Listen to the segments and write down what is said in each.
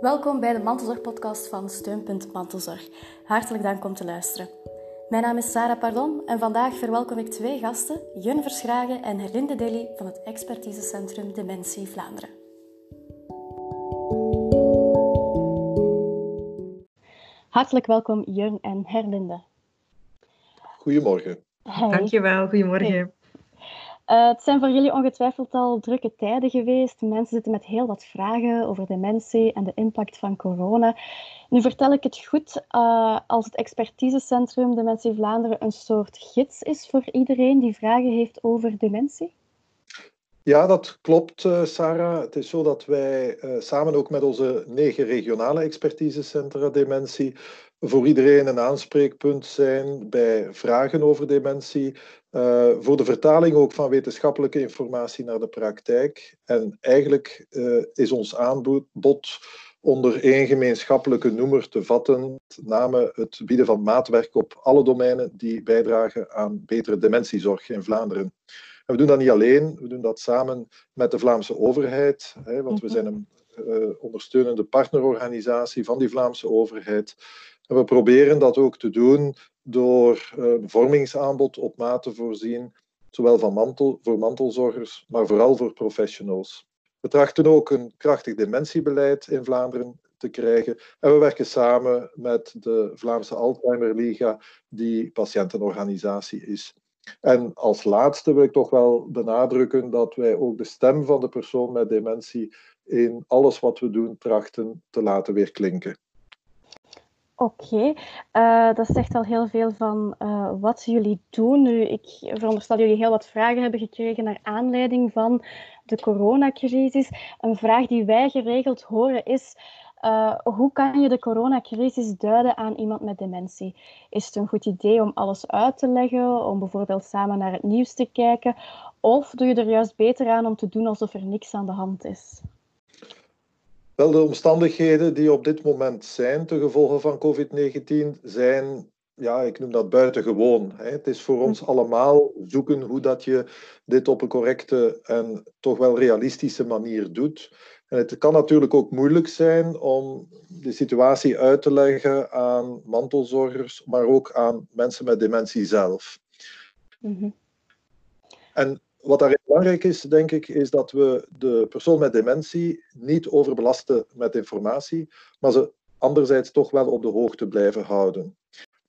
Welkom bij de Mantelzorg-podcast van Steunpunt Mantelzorg. Hartelijk dank om te luisteren. Mijn naam is Sarah Pardon en vandaag verwelkom ik twee gasten, Jun Verschragen en Herlinde Deli van het Expertisecentrum Dementie Vlaanderen. Hartelijk welkom Jun en Herlinde. Goedemorgen. Hey. Dankjewel, goedemorgen. Uh, het zijn voor jullie ongetwijfeld al drukke tijden geweest. Mensen zitten met heel wat vragen over dementie en de impact van corona. Nu vertel ik het goed uh, als het expertisecentrum Dementie Vlaanderen een soort gids is voor iedereen die vragen heeft over dementie? Ja, dat klopt, uh, Sarah. Het is zo dat wij samen ook met onze negen regionale expertisecentra dementie voor iedereen een aanspreekpunt zijn bij vragen over dementie, uh, voor de vertaling ook van wetenschappelijke informatie naar de praktijk. En eigenlijk uh, is ons aanbod onder één gemeenschappelijke noemer te vatten, name het bieden van maatwerk op alle domeinen die bijdragen aan betere dementiezorg in Vlaanderen. En we doen dat niet alleen, we doen dat samen met de Vlaamse overheid, hè, want we mhm. zijn een uh, ondersteunende partnerorganisatie van die Vlaamse overheid. En we proberen dat ook te doen door een vormingsaanbod op maat te voorzien, zowel van mantel, voor mantelzorgers, maar vooral voor professionals. We trachten ook een krachtig dementiebeleid in Vlaanderen te krijgen. En we werken samen met de Vlaamse Alzheimer Liga, die patiëntenorganisatie is. En als laatste wil ik toch wel benadrukken dat wij ook de stem van de persoon met dementie in alles wat we doen trachten te laten weerklinken. Oké, eh, dat zegt al heel veel van uh, wat jullie doen. Nu, ik veronderstel dat jullie heel wat vragen hebben gekregen naar aanleiding van de coronacrisis. Een vraag die wij geregeld horen is: uh, hoe kan je de coronacrisis duiden aan iemand met dementie? Is het een goed idee om alles uit te leggen, om bijvoorbeeld samen naar het nieuws te kijken? Of doe je er juist beter aan om te doen alsof er niks aan de hand is? Wel, de omstandigheden die op dit moment zijn ten gevolge van COVID-19 zijn, ja, ik noem dat buitengewoon. Hè. Het is voor ons allemaal zoeken hoe dat je dit op een correcte en toch wel realistische manier doet. En het kan natuurlijk ook moeilijk zijn om de situatie uit te leggen aan mantelzorgers, maar ook aan mensen met dementie zelf. Mm -hmm. En wat daarin belangrijk is, denk ik, is dat we de persoon met dementie niet overbelasten met informatie, maar ze anderzijds toch wel op de hoogte blijven houden.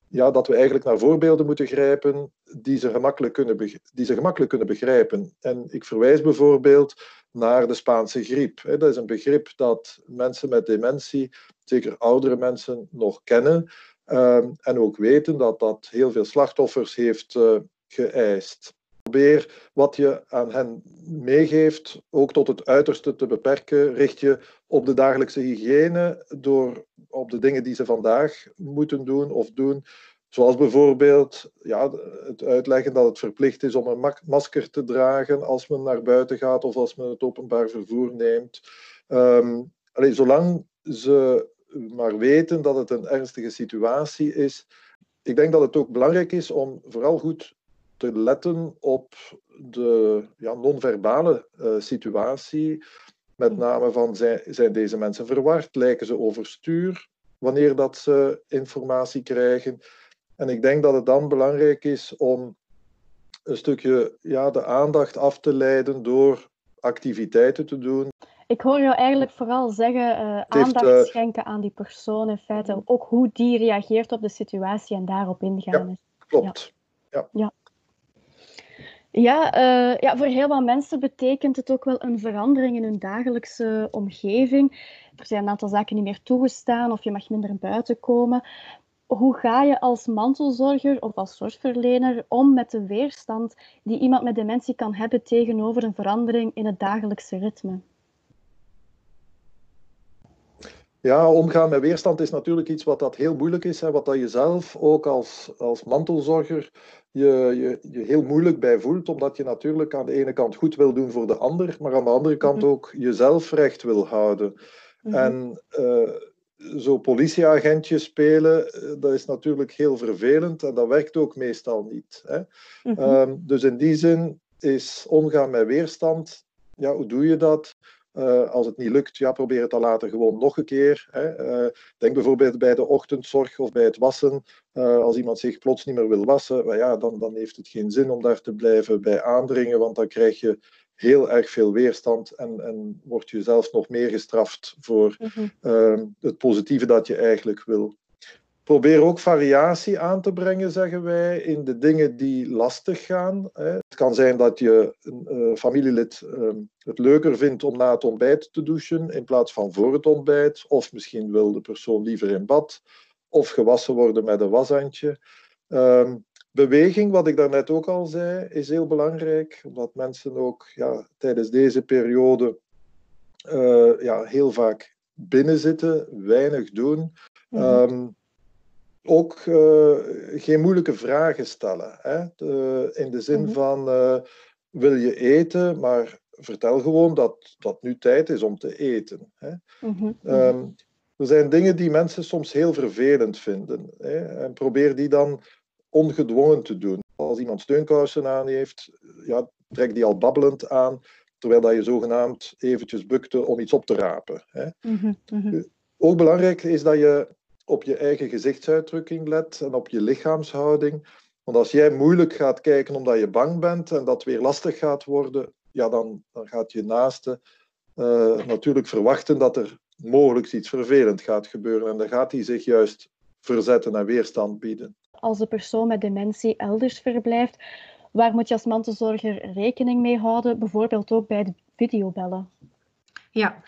Ja, dat we eigenlijk naar voorbeelden moeten grijpen die ze gemakkelijk kunnen, die ze gemakkelijk kunnen begrijpen. En ik verwijs bijvoorbeeld naar de Spaanse griep. Dat is een begrip dat mensen met dementie, zeker oudere mensen, nog kennen. Ehm, en ook weten dat dat heel veel slachtoffers heeft uh, geëist. Probeer wat je aan hen meegeeft ook tot het uiterste te beperken. Richt je op de dagelijkse hygiëne door op de dingen die ze vandaag moeten doen of doen. Zoals bijvoorbeeld ja, het uitleggen dat het verplicht is om een masker te dragen als men naar buiten gaat of als men het openbaar vervoer neemt. Um, allee, zolang ze maar weten dat het een ernstige situatie is. Ik denk dat het ook belangrijk is om vooral goed te letten op de ja, non-verbale uh, situatie. Met name van zijn, zijn deze mensen verward? Lijken ze overstuur wanneer dat ze informatie krijgen? En ik denk dat het dan belangrijk is om een stukje ja, de aandacht af te leiden door activiteiten te doen. Ik hoor jou eigenlijk vooral zeggen uh, aandacht uh, schenken aan die persoon in feite. Ook hoe die reageert op de situatie en daarop ingaan. Ja, klopt. Ja. ja. Ja, uh, ja, voor heel wat mensen betekent het ook wel een verandering in hun dagelijkse omgeving. Er zijn een aantal zaken niet meer toegestaan of je mag minder buiten komen. Hoe ga je als mantelzorger of als zorgverlener om met de weerstand die iemand met dementie kan hebben tegenover een verandering in het dagelijkse ritme? Ja, omgaan met weerstand is natuurlijk iets wat dat heel moeilijk is. en wat dat je zelf ook als, als mantelzorger je, je, je heel moeilijk bij voelt. Omdat je natuurlijk aan de ene kant goed wil doen voor de ander, maar aan de andere kant mhm. ook jezelf recht wil houden. Mhm. En uh, zo politieagentje spelen, eh, dat is natuurlijk heel vervelend en dat werkt ook meestal niet. Hè? Mm dus in die zin is omgaan met weerstand, ja, hoe doe je dat? Uh, als het niet lukt, ja, probeer het dan later gewoon nog een keer. Hè. Uh, denk bijvoorbeeld bij de ochtendzorg of bij het wassen. Uh, als iemand zich plots niet meer wil wassen, ja, dan, dan heeft het geen zin om daar te blijven bij aandringen, want dan krijg je heel erg veel weerstand en, en word je zelf nog meer gestraft voor mm-hmm. het positieve dat je eigenlijk wil. Probeer ook variatie aan te brengen, zeggen wij, in de dingen die lastig gaan. Het kan zijn dat je een uh, familielid ehm, het leuker vindt om na het ontbijt te douchen in plaats van voor het ontbijt. Of misschien wil de persoon liever in bad. Of gewassen worden met een washandje. Ehm, beweging, wat ik daarnet ook al zei, is heel belangrijk. Omdat mensen ook ja, tijdens deze periode uh, ja, heel vaak binnenzitten, weinig doen. Mm ook uh, geen moeilijke vragen stellen. Hè? De, in de zin mhm. van, uh, wil je eten, maar vertel gewoon dat dat nu tijd is om te eten. Hè? Mm um, er zijn dingen die mensen soms heel vervelend vinden. Hè? En probeer die dan ongedwongen te doen. Als iemand steunkousen aan heeft, ja, trek die al babbelend aan, terwijl dat je zogenaamd eventjes bukte om iets op te rapen. Hè? Mm -hmm. Ook belangrijk is dat je op je eigen gezichtsuitdrukking let en op je lichaamshouding. Want als jij moeilijk gaat kijken omdat je bang bent en dat weer lastig gaat worden, ja, dan, dan gaat je naaste uh, natuurlijk verwachten dat er mogelijk iets vervelend gaat gebeuren. En dan gaat hij zich juist verzetten en weerstand bieden. Als de persoon met dementie elders verblijft, waar moet je als mantelzorger rekening mee houden? Bijvoorbeeld ook bij de videobellen. Ja,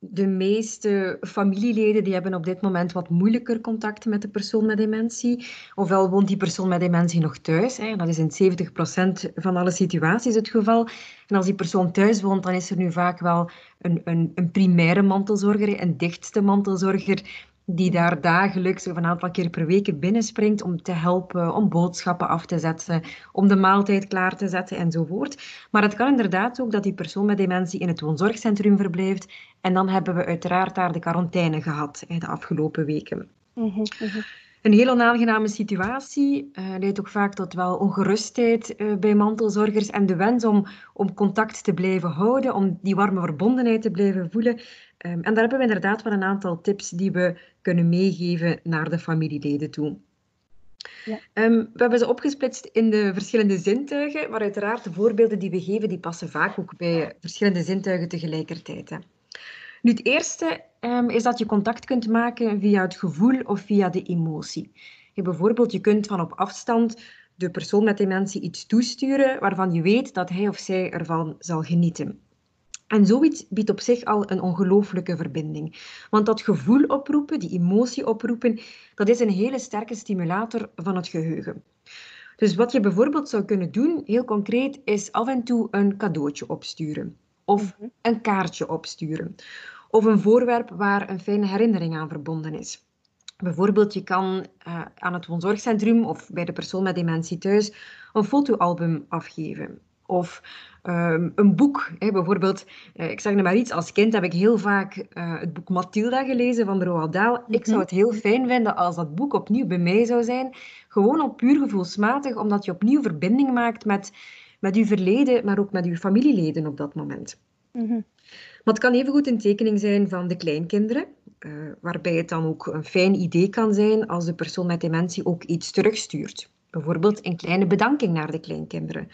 de meeste familieleden die hebben op dit moment wat moeilijker contact met de persoon met dementie. Ofwel woont die persoon met dementie nog thuis. Hè. Dat is in 70% van alle situaties het geval. En als die persoon thuis woont, dan is er nu vaak wel een, een, een primaire mantelzorger, een dichtste mantelzorger, die daar dagelijks of een aantal keer per week binnenspringt om te helpen, om boodschappen af te zetten, om de maaltijd klaar te zetten enzovoort. Maar het kan inderdaad ook dat die persoon met dementie in het woonzorgcentrum verblijft en dan hebben we uiteraard daar de quarantaine gehad de afgelopen weken. Mhm, mhm. Een heel onaangename situatie uh, leidt ook vaak tot wel ongerustheid uh, bij mantelzorgers en de wens om, om contact te blijven houden, om die warme verbondenheid te blijven voelen. Um, en daar hebben we inderdaad wel een aantal tips die we kunnen meegeven naar de familieleden toe. Ja. Um, we hebben ze opgesplitst in de verschillende zintuigen, maar uiteraard de voorbeelden die we geven, die passen vaak ook bij verschillende zintuigen tegelijkertijd. Hè. Nu, het eerste um, is dat je contact kunt maken via het gevoel of via de emotie. Je, bijvoorbeeld, je kunt van op afstand de persoon met dementie iets toesturen waarvan je weet dat hij of zij ervan zal genieten. En zoiets biedt op zich al een ongelooflijke verbinding. Want dat gevoel oproepen, die emotie oproepen, dat is een hele sterke stimulator van het geheugen. Dus wat je bijvoorbeeld zou kunnen doen, heel concreet, is af en toe een cadeautje opsturen. Of mhm. een kaartje opsturen. Of een voorwerp waar een fijne herinnering aan verbonden is. Bijvoorbeeld, je kan uh, aan het woonzorgcentrum of bij de persoon met dementie thuis een fotoalbum afgeven. Of um, een boek. Hè. Bijvoorbeeld, uh, ik zeg nu maar iets, als kind heb ik heel vaak uh, het boek Mathilda gelezen van Roald Dahl. Mm -hmm. Ik zou het heel fijn vinden als dat boek opnieuw bij mij zou zijn. Gewoon op puur gevoelsmatig, omdat je opnieuw verbinding maakt met, met je verleden, maar ook met je familieleden op dat moment. Mm -hmm. Maar het kan evengoed een tekening zijn van de kleinkinderen. Uh, waarbij het dan ook een fijn idee kan zijn als de persoon met dementie ook iets terugstuurt. Bijvoorbeeld een kleine bedanking naar de kleinkinderen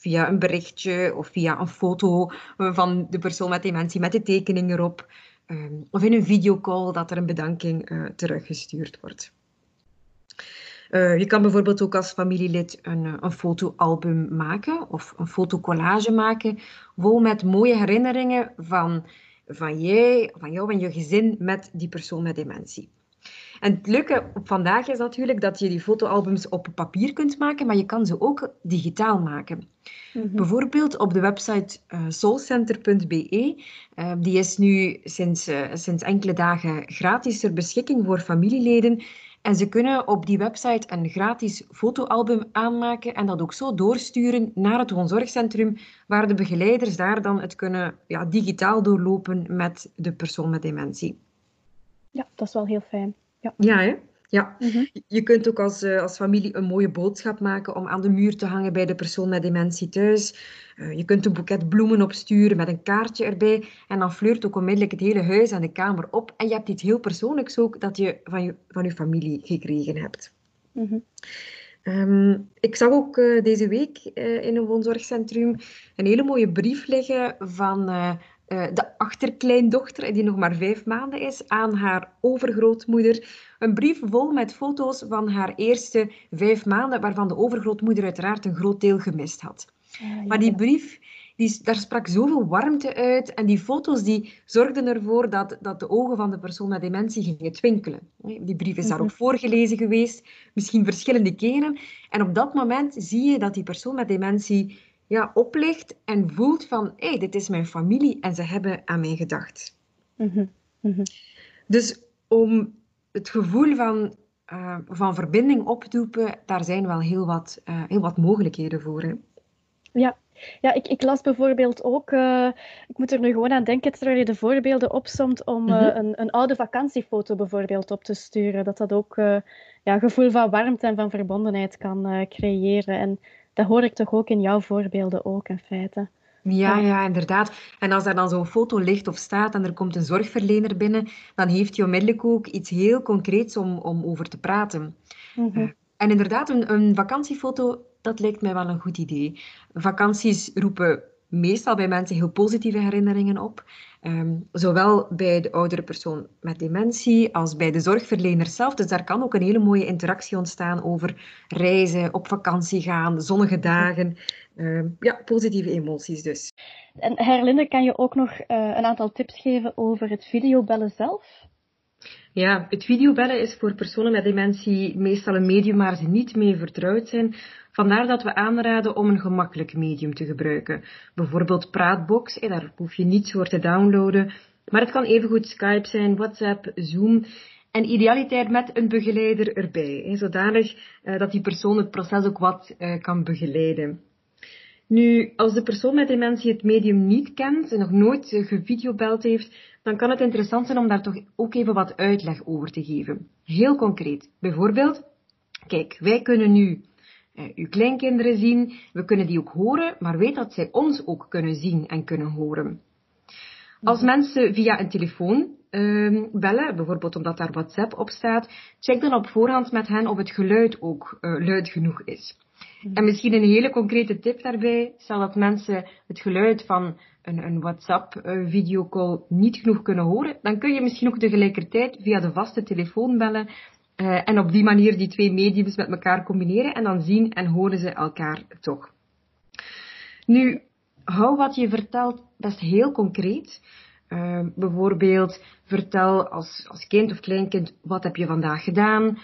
via een berichtje of via een foto van de persoon met dementie met de tekening erop. Um, of in een videocall dat er een bedanking uh, teruggestuurd wordt. Uh, je kan bijvoorbeeld ook als familielid een, eh, een fotoalbum maken of een fotocollage maken, vol met mooie herinneringen van, van, jij, van jou en je gezin met die persoon met dementie. En het leuke op vandaag is natuurlijk dat je die fotoalbums op papier kunt maken, maar je kan ze ook digitaal maken. Mhm. Bijvoorbeeld op de website uh, soulcenter.be. Uh, die is nu sinds, uh, sinds enkele dagen gratis ter beschikking voor familieleden. En ze kunnen op die website een gratis fotoalbum aanmaken en dat ook zo doorsturen naar het woonzorgcentrum, waar de begeleiders daar dan het kunnen ja, digitaal doorlopen met de persoon met dementie. Ja, dat is wel heel fijn. Ja, ja hè? Ja, mhm. je kunt ook als, uh, als familie een mooie boodschap maken om aan de muur te hangen bij de persoon met dementie thuis. Uh, je kunt een boeket bloemen opsturen met een kaartje erbij en dan fleurt ook onmiddellijk het hele huis en de kamer op. En je hebt iets heel persoonlijks ook dat je van je, van je familie gekregen hebt. Mm um, ik zag ook uh, deze week in een woonzorgcentrum een hele mooie brief liggen van uh, de achterkleindochter, die nog maar vijf maanden is, aan haar overgrootmoeder. Een brief vol met foto's van haar eerste vijf maanden, waarvan de overgrootmoeder uiteraard een groot deel gemist had. Ah, maar die brief, die, daar sprak zoveel warmte uit en die foto's die zorgden ervoor dat, dat de ogen van de persoon met dementie gingen twinkelen. Die brief is daar mhm. ook voorgelezen geweest, misschien verschillende keren. En op dat moment zie je dat die persoon met dementie ja, oplicht en voelt van, hé, hey, dit is mijn familie en ze hebben aan mij gedacht. Mhm, mhm. Dus om het gevoel van, uh, van verbinding op te roepen, daar zijn wel heel wat, uh, heel wat mogelijkheden voor. Hè? Ja, ja, ik, ik, las bijvoorbeeld ook, uh, ik moet er nu gewoon aan denken terwijl je de voorbeelden opsomt, om uh, een, een, oude vakantiefoto bijvoorbeeld op te sturen. Dat dat ook uh, ja, gevoel van warmte en van verbondenheid kan creëren. En dat hoor ik toch ook in jouw voorbeelden ook in feite. Ja, ja, inderdaad. En als daar dan zo'n foto ligt of staat en er komt een zorgverlener binnen, dan heeft hij onmiddellijk ook iets heel concreets om, om over te praten. Mhm. En inderdaad, een, een vakantiefoto, dat lijkt mij wel een goed idee. Vakanties roepen meestal bij mensen heel positieve herinneringen op. Ehm, zowel bij de oudere persoon met dementie als bij de zorgverlener zelf. Dus daar kan ook een hele mooie interactie ontstaan over reizen, op vakantie gaan, zonnige dagen. Ehm, ja, positieve emoties dus. En Herlinde, kan je ook nog eh, een aantal tips geven over het videobellen zelf? Ja, het videobellen is voor personen met dementie meestal een medium waar ze niet mee vertrouwd zijn. Vandaar dat we aanraden om een gemakkelijk medium te gebruiken. Bijvoorbeeld Praatbox, daar hoef je niets voor te downloaden. Maar het kan evengoed Skype zijn, WhatsApp, Zoom. En idealiter met een begeleider erbij, zodanig eh, dat die persoon het proces ook wat eh, kan begeleiden. Nu, als de persoon met dementie het medium niet kent en nog nooit gevideobeld heeft, dan kan het interessant zijn om daar toch ook even wat uitleg over te geven. Heel concreet. Bijvoorbeeld, kijk, wij kunnen nu uh, uw kleinkinderen zien, we kunnen die ook horen, maar weet dat zij ons ook kunnen zien en kunnen horen. Als mensen via een telefoon uh, bellen, bijvoorbeeld omdat daar WhatsApp op staat, check dan op voorhand met hen of het geluid ook uh, luid genoeg is. Mhm. En misschien een hele concrete tip daarbij, stel dat mensen het geluid van een, een WhatsApp-videocall uh, niet genoeg kunnen horen, dan kun je misschien ook tegelijkertijd via de vaste telefoon bellen uh, en op die manier die twee mediums met elkaar combineren en dan zien en horen ze elkaar toch. Nu, hou wat je vertelt best heel concreet. Uh, bijvoorbeeld, vertel als, als kind of kleinkind, wat heb je vandaag gedaan?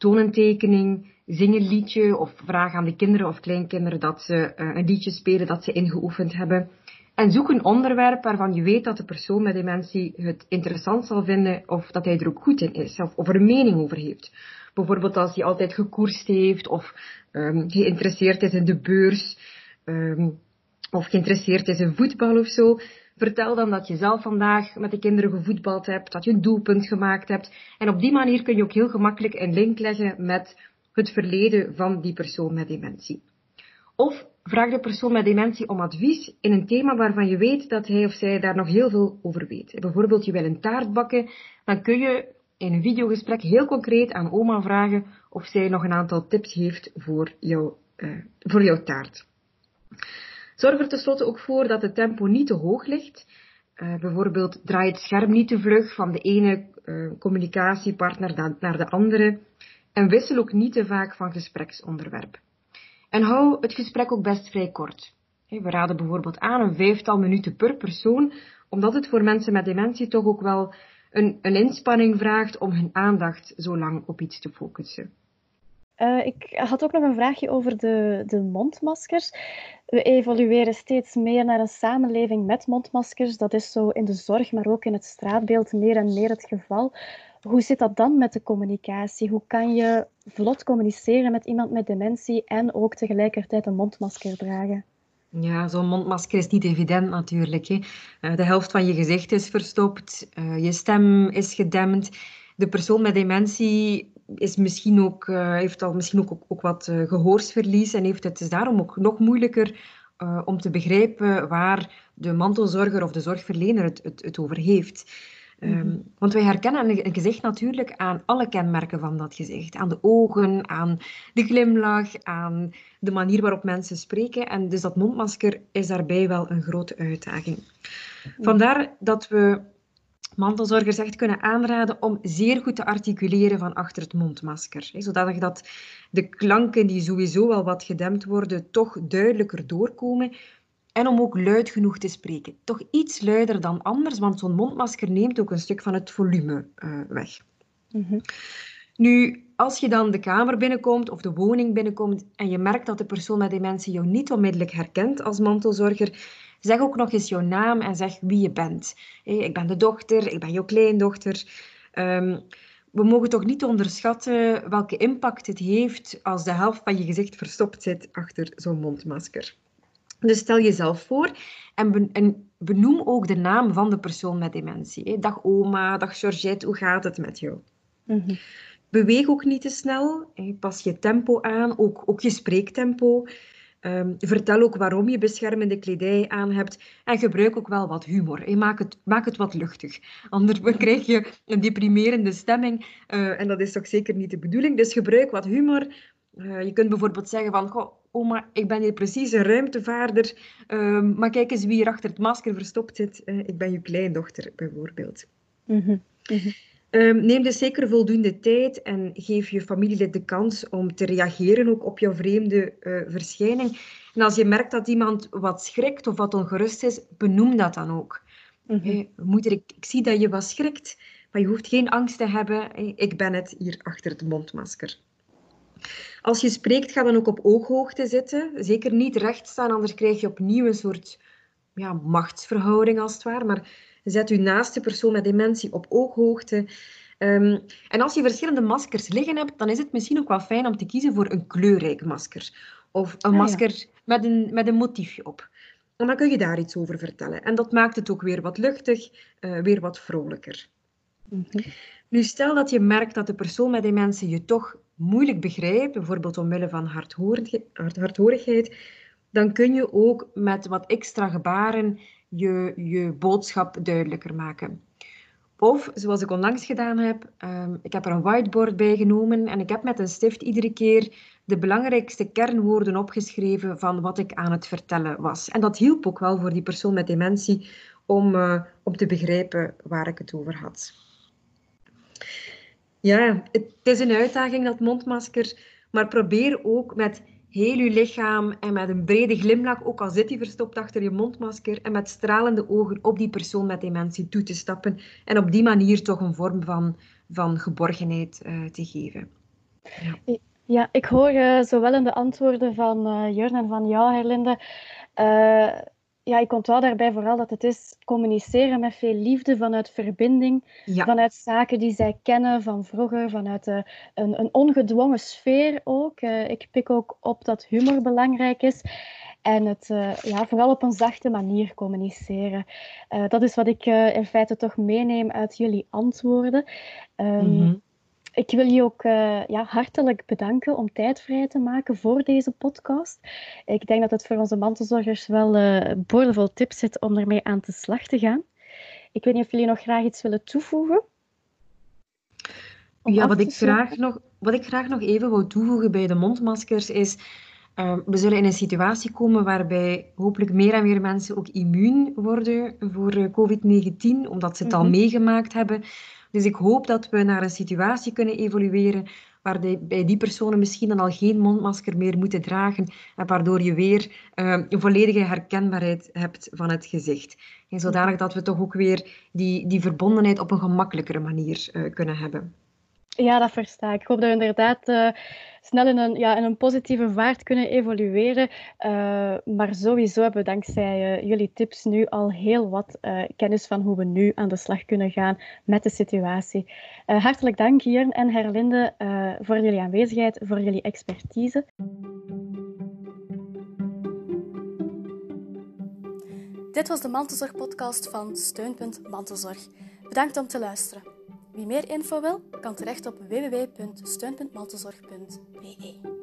Toon een tekening, zing een liedje of vraag aan de kinderen of kleinkinderen dat ze uh, een liedje spelen dat ze ingeoefend hebben. En zoek een onderwerp waarvan je weet dat de persoon met dementie het interessant zal vinden of dat hij er ook goed in is of, of er een mening over heeft. Bijvoorbeeld als hij altijd gekoerst heeft of um, geïnteresseerd is in de beurs um, of geïnteresseerd is in voetbal of zo. Vertel dan dat je zelf vandaag met de kinderen gevoetbald hebt, dat je een doelpunt gemaakt hebt. En op die manier kun je ook heel gemakkelijk een link leggen met het verleden van die persoon met dementie. Of vraag de persoon met dementie om advies in een thema waarvan je weet dat hij of zij daar nog heel veel over weet. Bijvoorbeeld, je wil een taart bakken, dan kun je in een videogesprek heel concreet aan oma vragen of zij nog een aantal tips heeft voor, jou, uh, voor jouw taart. Zorg er tenslotte ook voor dat het tempo niet te hoog ligt. Uh, bijvoorbeeld draai het scherm niet te vlug van de ene uh, communicatiepartner naar de andere. En wissel ook niet te vaak van gespreksonderwerp. En hou het gesprek ook best vrij kort. We raden bijvoorbeeld aan een vijftal minuten per persoon, omdat het voor mensen met dementie toch ook wel een, een inspanning vraagt om hun aandacht zo lang op iets te focussen. Uh, ik had ook nog een vraagje over de, de mondmaskers. We evolueren steeds meer naar een samenleving met mondmaskers. Dat is zo in de zorg, maar ook in het straatbeeld meer en meer het geval. Hoe zit dat dan met de communicatie? Hoe kan je vlot communiceren met iemand met dementie en ook tegelijkertijd een mondmasker dragen? Ja, zo'n mondmasker is niet evident natuurlijk. Hè. Eh, de helft van je gezicht is verstopt, eh, je stem is gedempt. De persoon met dementie is misschien ook, heeft al misschien ook, ook, wat gehoorsverlies en heeft het is daarom ook nog moeilijker om te begrijpen waar de mantelzorger of de zorgverlener het, het, het over heeft. Ehm, mhm. want wij herkennen een gezicht natuurlijk aan alle kenmerken van dat gezicht. Aan de ogen, aan de glimlach, aan de manier waarop mensen spreken. En dus dat mondmasker is daarbij wel een grote uitdaging. Mhm. Vandaar dat we mantelzorgers echt kunnen aanraden om zeer goed te articuleren van achter het mondmasker. Zodat dat de klanken die sowieso wel wat gedempt worden, toch duidelijker doorkomen. En om ook luid genoeg te spreken. Toch iets luider dan anders, want zo'n mondmasker neemt ook een stuk van het volume uh, weg. Mhm. Nu, als je dan de kamer binnenkomt of de woning binnenkomt en je merkt dat de persoon met dementie jou niet onmiddellijk herkent als mantelzorger, zeg ook nog eens jouw naam en zeg wie je bent. ik ben de dochter, ik ben jouw kleindochter. Um, we mogen toch niet onderschatten welke impact het heeft als de helft van je gezicht verstopt zit achter zo'n mondmasker. Dus stel jezelf voor en, benoem ook de naam van de persoon met dementie. Dag oma, dag Georgette, hoe gaat het met jou? Mhm. Beweeg ook niet te snel. Pas je tempo aan, ook, ook je spreektempo. Um, vertel ook waarom je beschermende kledij aan hebt. En gebruik ook wel wat humor. Maak, het, maak het wat luchtig. Anders krijg je een deprimerende stemming. Uh, en dat is toch zeker niet de bedoeling. Dus gebruik wat humor. Uh, je kunt bijvoorbeeld zeggen van... Goh, oma, ik ben hier precies een ruimtevaarder. Uh, maar kijk eens wie hier achter het masker verstopt zit. Uh, ik ben je kleindochter, bijvoorbeeld. Mm -hmm. Um, neem dus zeker voldoende tijd en geef je familielid de kans om te reageren ook op jouw vreemde uh, verschijning. En als je merkt dat iemand wat schrikt of wat ongerust is, benoem dat dan ook. Mm -hmm. moeder, ik, ik, zie dat je wat schrikt, maar je hoeft geen angst te hebben. ik ben het hier achter het mondmasker. Als je spreekt, ga dan ook op ooghoogte zitten. Zeker niet recht staan, anders krijg je opnieuw een soort ja, machtsverhouding als het ware. Maar Zet u naast de persoon met dementie op ooghoogte. Um, en als je verschillende maskers liggen hebt, dan is het misschien ook wel fijn om te kiezen voor een kleurrijk masker. Of een ah, masker met, een, met een motiefje op. En dan kun je daar iets over vertellen. En dat maakt het ook weer wat luchtig, uh, weer wat vrolijker. Mm -hmm. Nu, stel dat je merkt dat de persoon met dementie je toch moeilijk begrijpt, bijvoorbeeld omwille van hardhorigheid, dan kun je ook met wat extra gebaren je, je boodschap duidelijker maken. Of, zoals ik onlangs gedaan heb, um, ik heb er een whiteboard bij genomen en ik heb met een stift iedere keer de belangrijkste kernwoorden opgeschreven van wat ik aan het vertellen was. En dat hielp ook wel voor die persoon met dementie om, uh, om te begrijpen waar ik het over had. Ja, het is een uitdaging, dat mondmasker, maar probeer ook met heel je lichaam en met een brede glimlach, ook al zit die verstopt achter je mondmasker, en met stralende ogen op die persoon met dementie toe te stappen en op die manier toch een vorm van, van geborgenheid uh, te geven. Ja. ja ik hoor uh, zowel in de antwoorden van uh, en van jou, Herlinde, ja, ik onthoud daarbij vooral dat het is communiceren met veel liefde, vanuit verbinding, vanuit zaken die zij kennen van vroeger, vanuit uh, een, een, ongedwongen sfeer ook. Uh, ik pik ook op dat humor belangrijk is. En het uh, ja, vooral op een zachte manier communiceren. dat is wat ik in feite toch meeneem uit jullie antwoorden. Um, mm -hmm. Ik wil je ook uh, ja, hartelijk bedanken om tijd vrij te maken voor deze podcast. Ik denk dat het voor onze mantelzorgers wel uh, boordevol tips zit om ermee aan de slag te gaan. Ik weet niet of jullie nog graag iets willen toevoegen. Ja, wat ik, graag nog, wat ik graag nog even wil toevoegen bij de mondmaskers is... Uh, we zullen in een situatie komen waarbij hopelijk meer en meer mensen ook immuun worden voor COVID-19, omdat ze het al mhm. meegemaakt hebben. Dus ik hoop dat we naar een situatie kunnen evolueren waarbij die personen misschien dan al geen mondmasker meer moeten dragen en waardoor je weer uh, een volledige herkenbaarheid hebt van het gezicht. En zodanig dat we toch ook weer die, die verbondenheid op een gemakkelijkere manier uh, kunnen hebben. Ja, dat versta ik. Ik hoop dat we inderdaad uh, snel in een, ja, in een positieve vaart kunnen evolueren. Uh, maar sowieso hebben we dankzij uh, jullie tips nu al heel wat kennis van hoe we nu aan de slag kunnen gaan met de situatie. hartelijk dank hier en Herlinde voor jullie aanwezigheid, voor jullie expertise. Dit was de Mantelzorg-podcast van Steunpunt Mantelzorg. Bedankt om te luisteren. Wie meer info wil, kan terecht op www.steun.maltezorg.be.